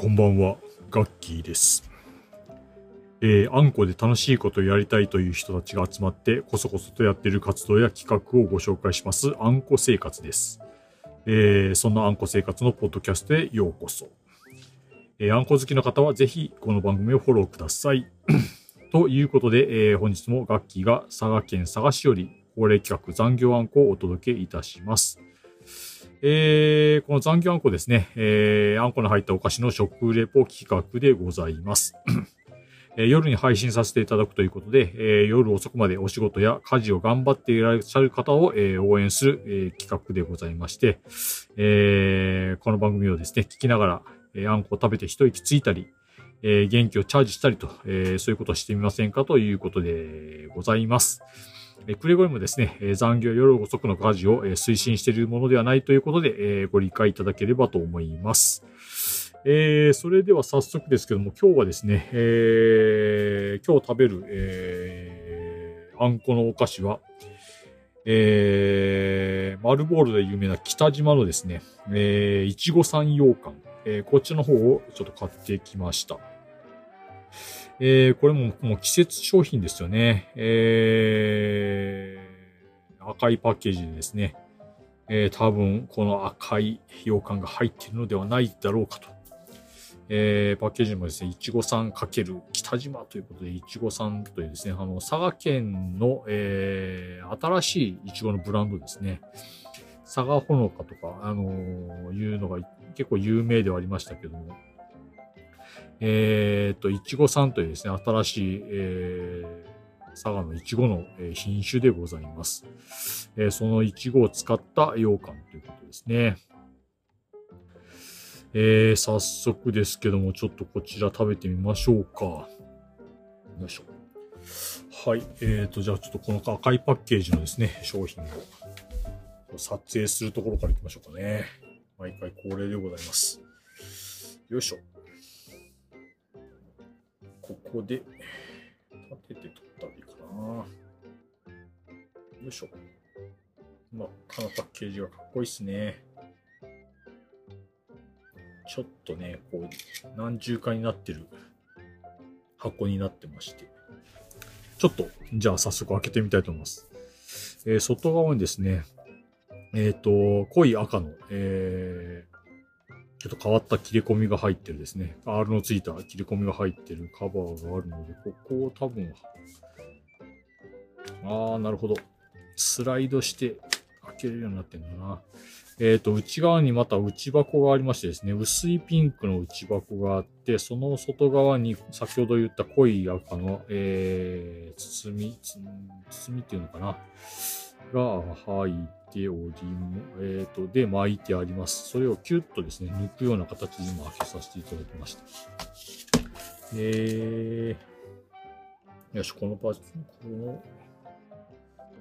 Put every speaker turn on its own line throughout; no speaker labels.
こんばんは、ガッキーです。えー、あんこで楽しいことをやりたいという人たちが集まって、こそこそとやっている活動や企画をご紹介します、あんこ生活です。えー、そんなあんこ生活のポッドキャストへようこそ。えー、あんこ好きの方はぜひこの番組をフォローください。ということで、えー本日もガッキーが佐賀県佐賀市より恒例企画残業あんこをお届けいたします。えー、この残業あんこですね、えー、あんこの入ったお菓子の食レポ企画でございます。えー夜に配信させていただくということで、えー夜遅くまでお仕事や家事を頑張っていらっしゃる方を、えー応援する、えー企画でございまして、えーこの番組をですね、聞きながら、えーあんこを食べて一息ついたり、えー元気をチャージしたりと、えーそういうことをしてみませんかということでございます。くれぐれもですね、残業夜遅くの家事を、推進しているものではないということで、ご理解いただければと思います。えーそれでは早速ですけども、今日はですね、えー今日食べる、えーあんこのお菓子は、えー、丸ボールで有名な北島のですね、えー、いちご産羊羹、えーこっちの方をちょっと買ってきました。えー、これももう季節商品ですよね。えー、赤いパッケージでですね、えー、多分この赤い羊羹が入っているのではないだろうかと。えー、パッケージもですね、いちごさん×北島ということで、いちごさんというですね、あの、佐賀県の、えー、新しいいちごのブランドですね。佐賀ほのかとか、あのーいうのが結構有名ではありましたけども、えー、と、いちごさんというですね、新しい、えー、佐賀のいちごの品種でございます。えーそのいちごを使った羊羹ということですね。えー、早速ですけども、ちょっとこちら食べてみましょうか。よいしょ。はい。えーと、じゃあちょっとこの赤いパッケージのですね、商品を撮影するところからいきましょうかね。毎回恒例でございます。よいしょ。ここで、立てて取ったらいいかな。よいしょ。真っ赤なパッケージがかっこいいっすね。ちょっとね、こう、何重化になってる箱になってまして。ちょっと、じゃあ早速開けてみたいと思います。えー外側にですね、えっ、と、濃い赤の、えーょっと変わった切れ込みが入ってるですね。R のついた切れ込みが入ってるカバーがあるので、ここを多分、ああ、なるほど。スライドして開けるようになってるんだな。えっ、と、内側にまた内箱がありましてですね、薄いピンクの内箱があって、その外側に先ほど言った濃い赤の、えー、包み、包みっていうのかな。が入っており、えっ、と、で巻いてあります。それをキュッとですね、抜くような形で今開けさせていただきました。えー、よし、このパーツ、この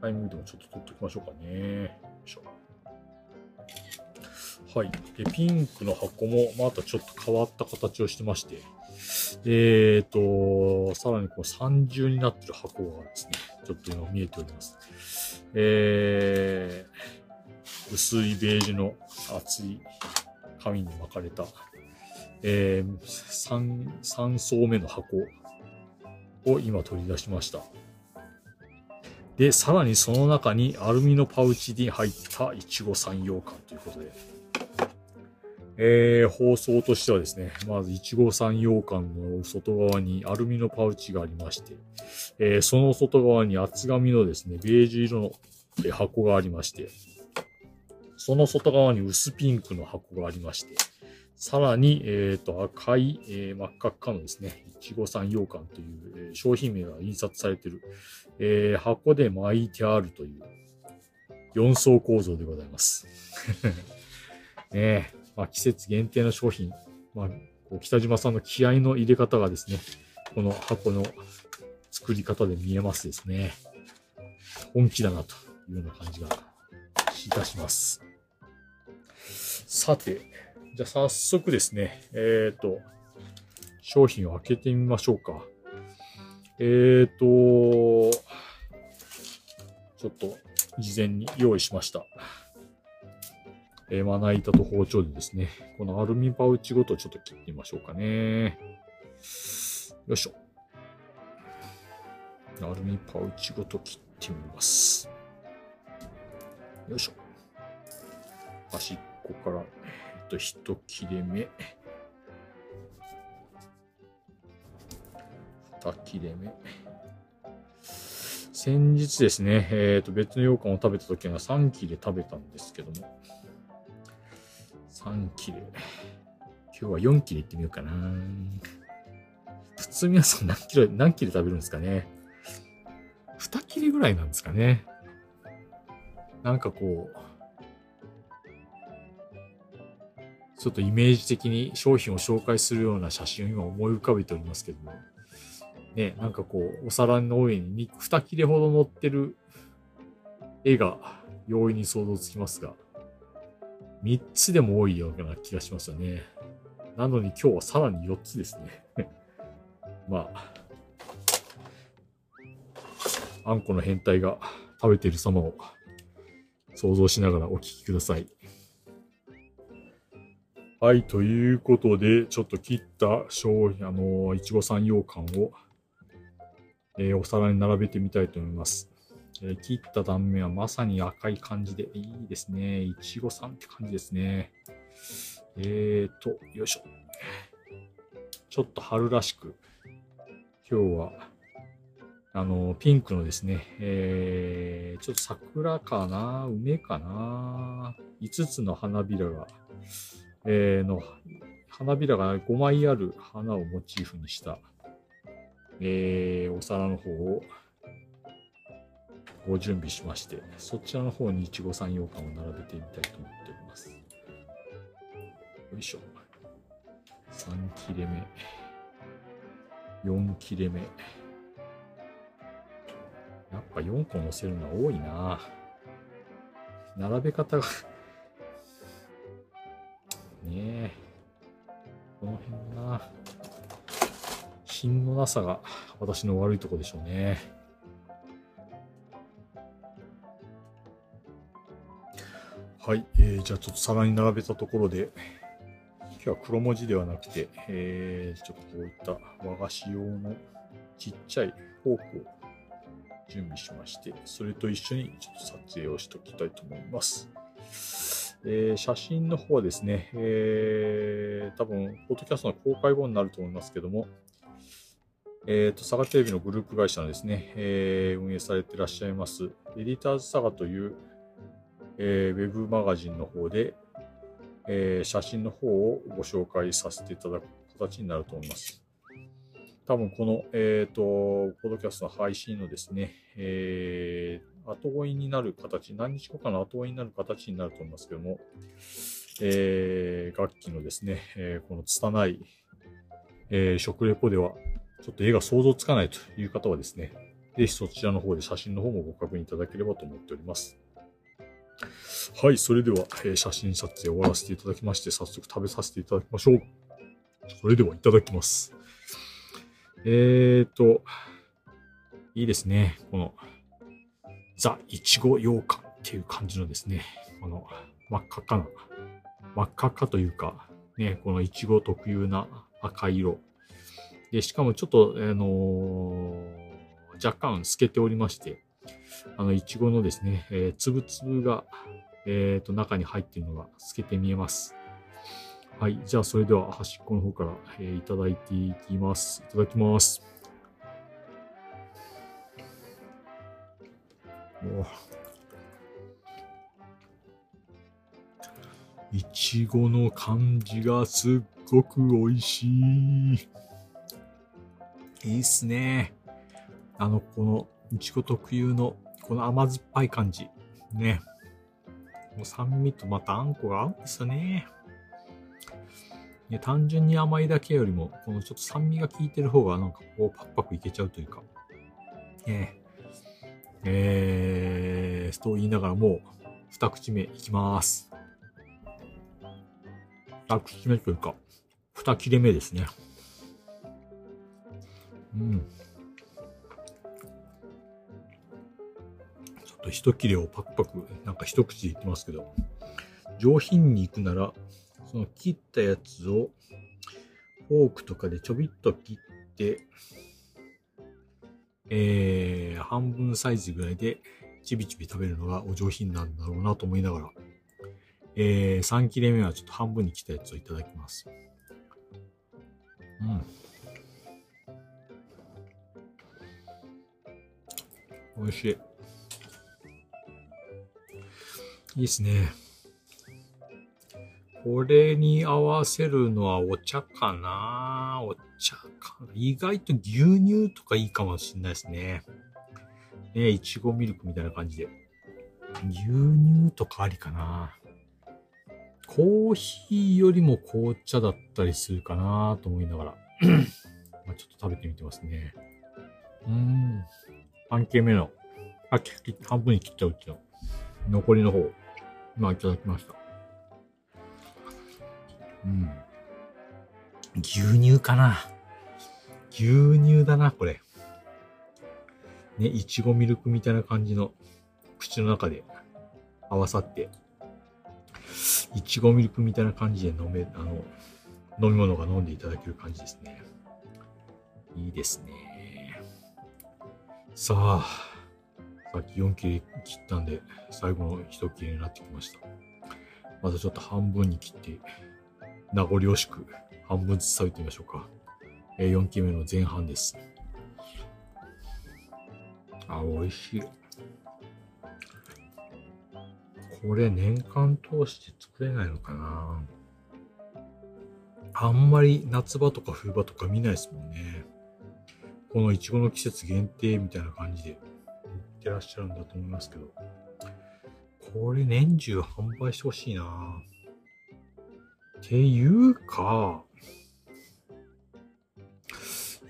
タイミングでもちょっと取っておきましょうかね。よいしょ。はい。で、ピンクの箱もまたちょっと変わった形をしてまして、えっ、と、さらにこう三重になってる箱がですね、ちょっと今見えております。えー、薄いベージュの厚い紙に巻かれた、えー、3、3層目の箱を今取り出しました。で、さらにその中にアルミのパウチに入ったいちご三羊羹ということで、えー、放送としてはですね、まずいちご三羊羹の外側にアルミのパウチがありまして、えーその外側に厚紙のですね、ベージュ色の箱がありまして、その外側に薄ピンクの箱がありまして、さらに、えっ、と、赤い、えー真っ赤っかのですね、いちご三羊羹という、えー商品名が印刷されている、えー箱で巻いてあるという、4層構造でございます。ねえ、まあ、季節限定の商品、まあ、こう北島さんの気合の入れ方がですね、この箱の作り方で見えますですね。本気だなというような感じがいたします。さて、じゃあ早速ですね、えっ、と、商品を開けてみましょうか。えっ、と、ちょっと事前に用意しました。えー、まな板と包丁でですね、このアルミパウチごとちょっと切ってみましょうかね。よいしょ。アルミパウチごと切ってみます。よいしょ。端っこから、えっと、一切れ目。二切れ目。先日ですね、えっ、ー、と、別の羊羹を食べた時は3切れ食べたんですけども、3切れ。今日は4切れいってみようかな。普通皆さん何キロ、何切れ食べるんですかね。2切れぐらいなんですかね。なんかこう、ちょっとイメージ的に商品を紹介するような写真を今思い浮かべておりますけども、ね、なんかこう、お皿の上に2切れほど乗ってる絵が容易に想像つきますが、3つでも多いような気がしますよね。なのに今日はさらに4つですね。まあ、あんこの変態が食べている様を想像しながらお聞きください。はい、ということで、ちょっと切った商品、あの、いちごさん羊羹をえー、お皿に並べてみたいと思います。え、切った断面はまさに赤い感じでいいですね。いちごさんって感じですね。えーと、よいしょ。ちょっと春らしく、今日は、あの、ピンクのですね、えー、ちょっと桜かな？梅かな ?5 つの花びらが、えー、の、花びらが5枚ある花をモチーフにしたえー、お皿の方をご準備しまして、そちらの方にいちごさん羊羹を並べてみたいと思っております。よいしょ。3切れ目。4切れ目。やっぱ4個乗せるのは多いな並べ方がねえ。この辺な品のなさが私の悪いとこでしょうね。はい、えー、じゃあちょっと皿に並べたところで、今日は黒文字ではなくて、えー、ちょっとこういった和菓子用のちっちゃいフォークを準備しまして、それと一緒にちょっと撮影をしておきたいと思います。えー、写真の方はですね、えー、多分、ポッドキャストの公開後になると思いますけども、えっ、ー、と、佐賀テレビのグループ会社のですね、えー、運営されていらっしゃいます、エディターズ佐賀という、えー、ウェブマガジンの方で、えー、写真の方をご紹介させていただく形になると思います。多分この、えっ、ー、と、ポッドキャストの配信のですね、えー、後追いになる形、何日後かの後追いになる形になると思いますけども、えー、楽器のですね、えー、この拙い、えー、食レポでは、ちょっと絵が想像つかないという方はですね、ぜひそちらの方で写真の方もご確認いただければと思っております。はい、それでは、えー、写真撮影終わらせていただきまして、早速食べさせていただきましょう。それではいただきます。えーと、いいですね。この、ザ・いちご羊羹っていう感じのですね、この真っ赤かな、真っ赤かというか、ね、このいちご特有な赤色。で、しかもちょっと、あのー、若干透けておりまして、あの、いちごのですね、えー、つぶつぶが、えっ、ー、と、中に入っているのが透けて見えます。はい。じゃあ、それでは端っこの方から、えー、いただいていきます。いただきます。いちごの感じがすっごく美味しい。いいっすね。あの、この、いちご特有の、この甘酸っぱい感じ。ね。もう酸味とまたあんこが合うんですよね。ね単純に甘いだけよりも、このちょっと酸味が効いてる方がなんかこうパクパクいけちゃうというか。ねえー、と言いながらもう、二口目いきます。二口目というか、二切れ目ですね。うん。と一切れをパクパク、なんか一口でいってますけど、上品に行くなら、その切ったやつを、フォークとかでちょびっと切って、えー、半分サイズぐらいでちびちび食べるのがお上品なんだろうなと思いながら、えー、3切れ目はちょっと半分に切ったやつをいただきます。うん。美味しい。いいですね。これに合わせるのはお茶かなお茶かな意外と牛乳とかいいかもしれないですね。ねいちごミルクみたいな感じで。牛乳とかありかなコーヒーよりも紅茶だったりするかなと思いながらまあちょっと食べてみてますね。うーん。半径目の、あ、半分に切っちゃううちの残りの方、今いただきました。うん。牛乳かな。牛乳だな、これ。ね、いちごミルクみたいな感じの口の中で合わさって、いちごミルクみたいな感じで飲め、あの、飲み物が飲んでいただける感じですね。いいですね。さあ、さっき4切れ切ったんで、最後の1切れになってきました。またちょっと半分に切って名残惜しく半分ずつ食べてみましょうか。えー、4期目の前半です。あ、美味しい。これ年間通して作れないのかなあんまり夏場とか冬場とか見ないですもんね。このいちごの季節限定みたいな感じでってらっしゃるんだと思いますけど。これ年中販売してほしいなっていうか、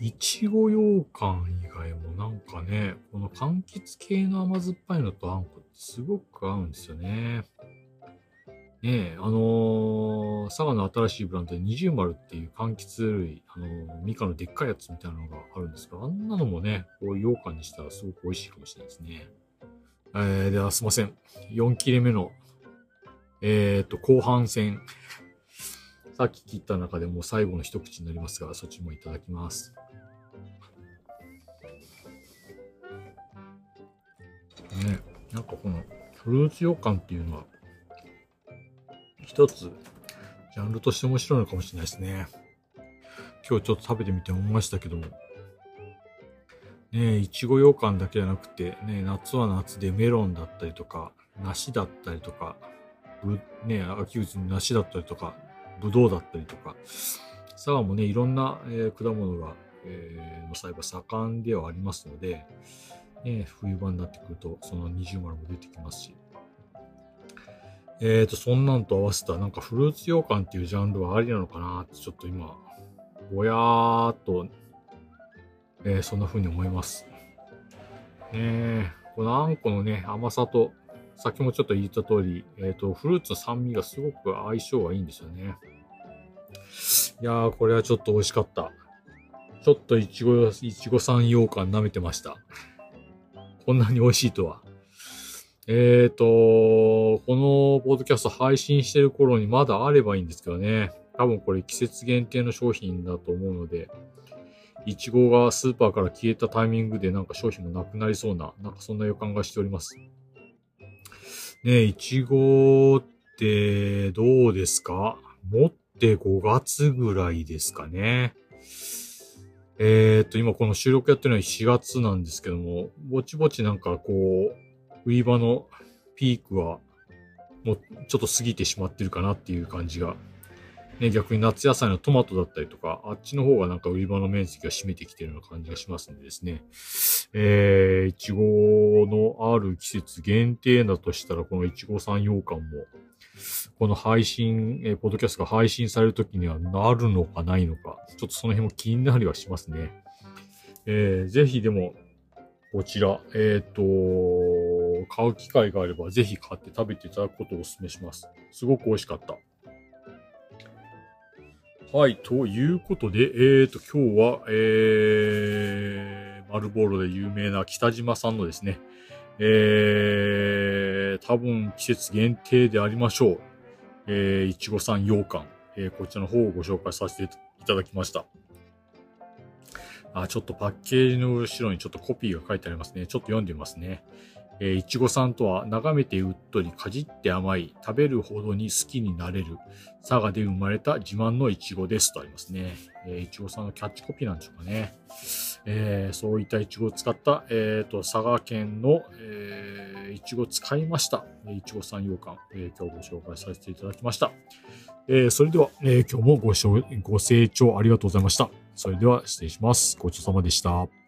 いちご羊羹以外もなんかね、この柑橘系の甘酸っぱいのとあんこすごく合うんですよね。ねえ、あのー、佐賀の新しいブランドで二重丸っていう柑橘類、あのー、ミカのでっかいやつみたいなのがあるんですけど、あんなのもね、こう羊羹にしたらすごく美味しいかもしれないですね。えー、ではすいません。4切れ目の、えっ、と、後半戦。さっき切った中でもう最後の一口になりますが、そっちもいただきます。ね、なんかこのフルーツ羊羹っていうのは、一つ、ジャンルとして面白いのかもしれないですね。今日ちょっと食べてみて思いましたけども、ねえいちご羊羹だけじゃなくて、ね夏は夏でメロンだったりとか、梨だったりとか、ね秋口に梨だったりとか、ぶどうだったりとか、佐賀もね、いろんな、えー、果物が、えー、の栽培盛んではありますので、ね、冬場になってくると、その二重丸も出てきますし、えっ、ー、と、そんなんと合わせた、なんかフルーツ羊羹っていうジャンルはありなのかなって、ちょっと今、ぼやーっと、えー、そんな風に思います。ねこのあんこのね、甘さと、さっきもちょっと言った通り、えっ、ー、と、フルーツの酸味がすごく相性がいいんですよね。いやー、これはちょっと美味しかった。ちょっといちご、いちごさん羊羹舐めてました。こんなに美味しいとは。えっ、ー、と、このポッドキャスト配信してる頃にまだあればいいんですけどね。多分これ季節限定の商品だと思うので、いちごがスーパーから消えたタイミングでなんか商品もなくなりそうな、なんかそんな予感がしております。ねいちごってどうですか？持って5月ぐらいですかね。えー、と、今この収録やってるのは4月なんですけども、ぼちぼちなんかこう、冬場のピークは、もうちょっと過ぎてしまってるかなっていう感じがね、逆に夏野菜のトマトだったりとか、あっちの方がなんか売り場の面積が占めてきてるような感じがしますんでですね。えー、いちごのある季節限定だとしたら、このいちごさん羊羹も、この配信、えー、ポッドキャストが配信されるときにはなるのかないのか、ちょっとその辺も気になりはしますね。えー、ぜひでも、こちら、えっ、ー、と、買う機会があれば、ぜひ買って食べていただくことをお勧めします。すごく美味しかった。はい、ということで、えーと、今日は、えー、丸ボーロで有名な北島さんのですね、えー、多分季節限定でありましょう。えー、いちごさん羊羹、えー、こちらの方をご紹介させていただきました。あ、ちょっとパッケージの後ろにちょっとコピーが書いてありますね。ちょっと読んでみますね。えー、いちごさんとは眺めてうっとり、かじって甘い、食べるほどに好きになれる、佐賀で生まれた自慢のいちごですとありますね。えー、いちごさんのキャッチコピーなんでしょうかね。えー、そういったいちごを使った、えーと、佐賀県の、えー、いちご使いました。いちごさん羊羹、えー、今日ご紹介させていただきました。えー、それでは、えー、今日もごご清聴ありがとうございました。それでは失礼します。ごちそうさまでした。